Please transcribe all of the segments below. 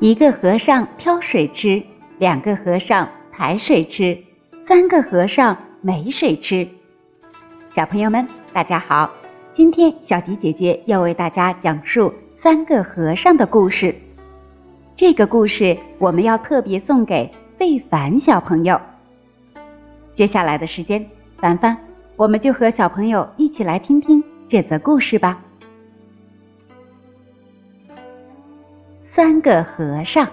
一个和尚挑水吃，两个和尚抬水吃，三个和尚没水吃。小朋友们，大家好，今天小迪姐姐要为大家讲述三个和尚的故事。这个故事我们要特别送给费凡小朋友。接下来的时间，凡凡，我们就和小朋友一起来听听这则故事吧。三个和尚。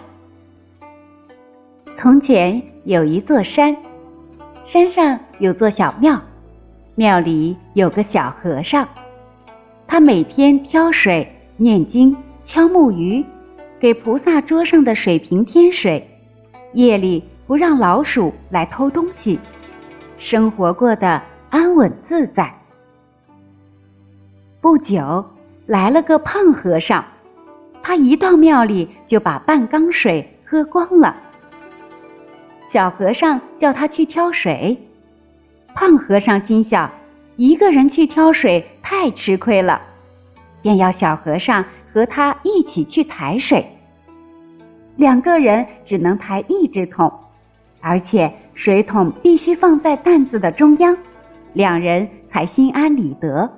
从前有一座山，山上有座小庙，庙里有个小和尚，他每天挑水、念经、敲木鱼，给菩萨桌上的水瓶添水，夜里不让老鼠来偷东西，生活过得安稳自在。不久，来了个胖和尚。他一到庙里就把半缸水喝光了。小和尚叫他去挑水，胖和尚心想，一个人去挑水太吃亏了，便要小和尚和他一起去抬水。两个人只能抬一只桶，而且水桶必须放在担子的中央，两人才心安理得。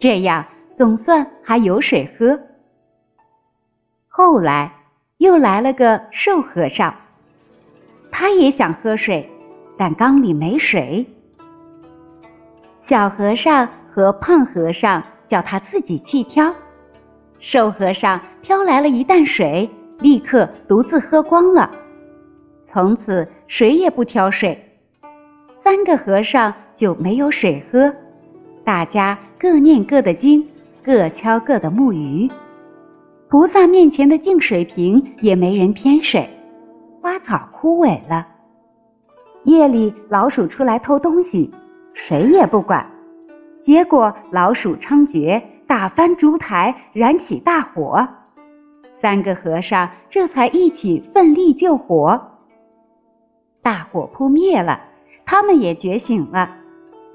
这样总算还有水喝。后来又来了个瘦和尚，他也想喝水，但缸里没水。小和尚和胖和尚叫他自己去挑，瘦和尚挑来了一担水，立刻独自喝光了。从此谁也不挑水，三个和尚就没有水喝，大家各念各的经，各敲各的木鱼。菩萨面前的净水瓶也没人添水，花草枯萎了。夜里老鼠出来偷东西，谁也不管，结果老鼠猖獗，打翻烛台，燃起大火。三个和尚这才一起奋力救火。大火扑灭了，他们也觉醒了。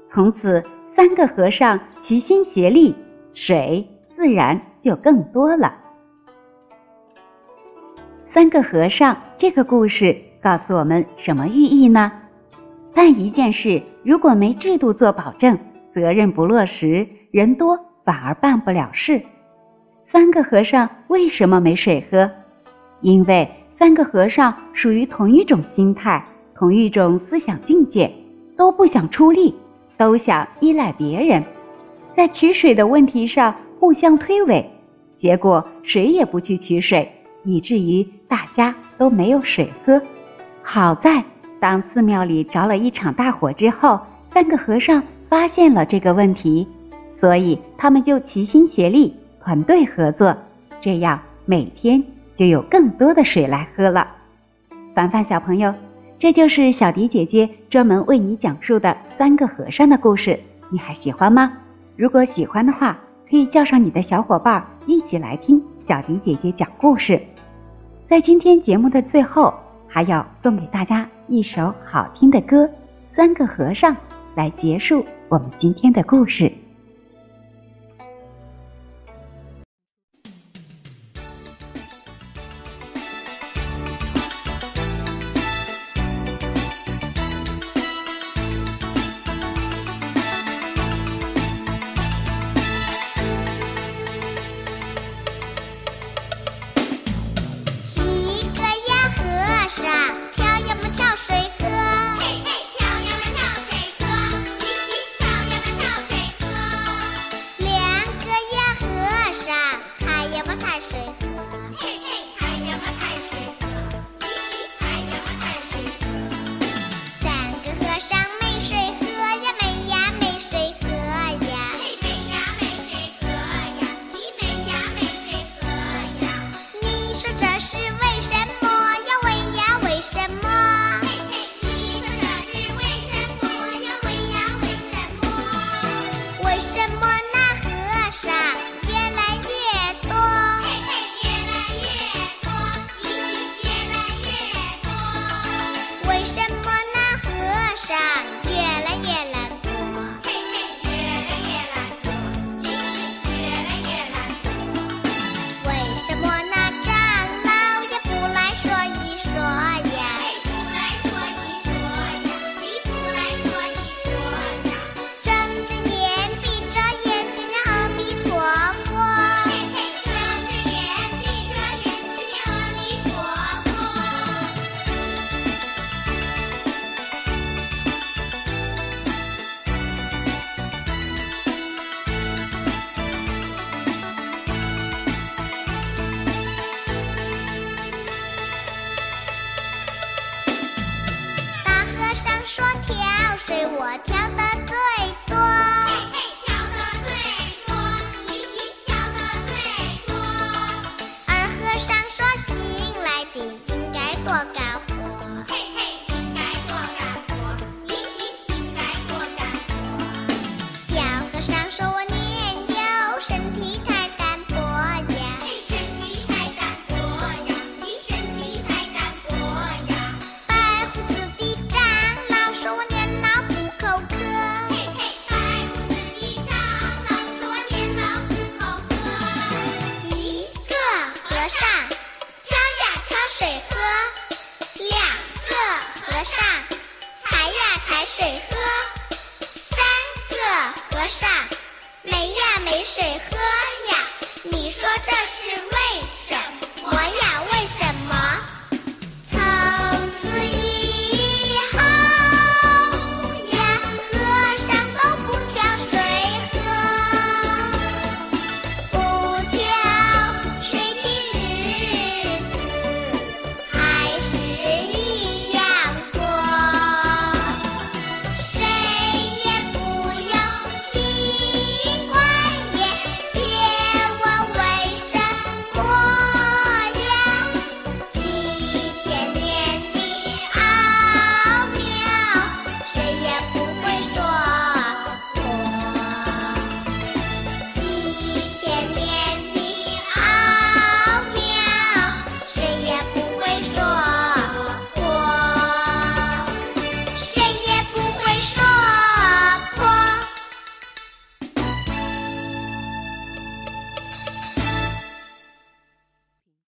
从此，三个和尚齐心协力，水自然就更多了。三个和尚这个故事告诉我们什么寓意呢？办一件事如果没制度做保证，责任不落实，人多反而办不了事。三个和尚为什么没水喝？因为三个和尚属于同一种心态，同一种思想境界，都不想出力，都想依赖别人，在取水的问题上互相推诿，结果谁也不去取水。以至于大家都没有水喝。好在当寺庙里着了一场大火之后，三个和尚发现了这个问题，所以他们就齐心协力，团队合作，这样每天就有更多的水来喝了。凡凡小朋友，这就是小迪姐姐专门为你讲述的三个和尚的故事，你还喜欢吗？如果喜欢的话，可以叫上你的小伙伴一起来听小迪姐姐讲故事。在今天节目的最后，还要送给大家一首好听的歌《三个和尚》，来结束我们今天的故事。和尚抬呀抬水喝，三个和尚没呀没水喝呀，你说这是为什？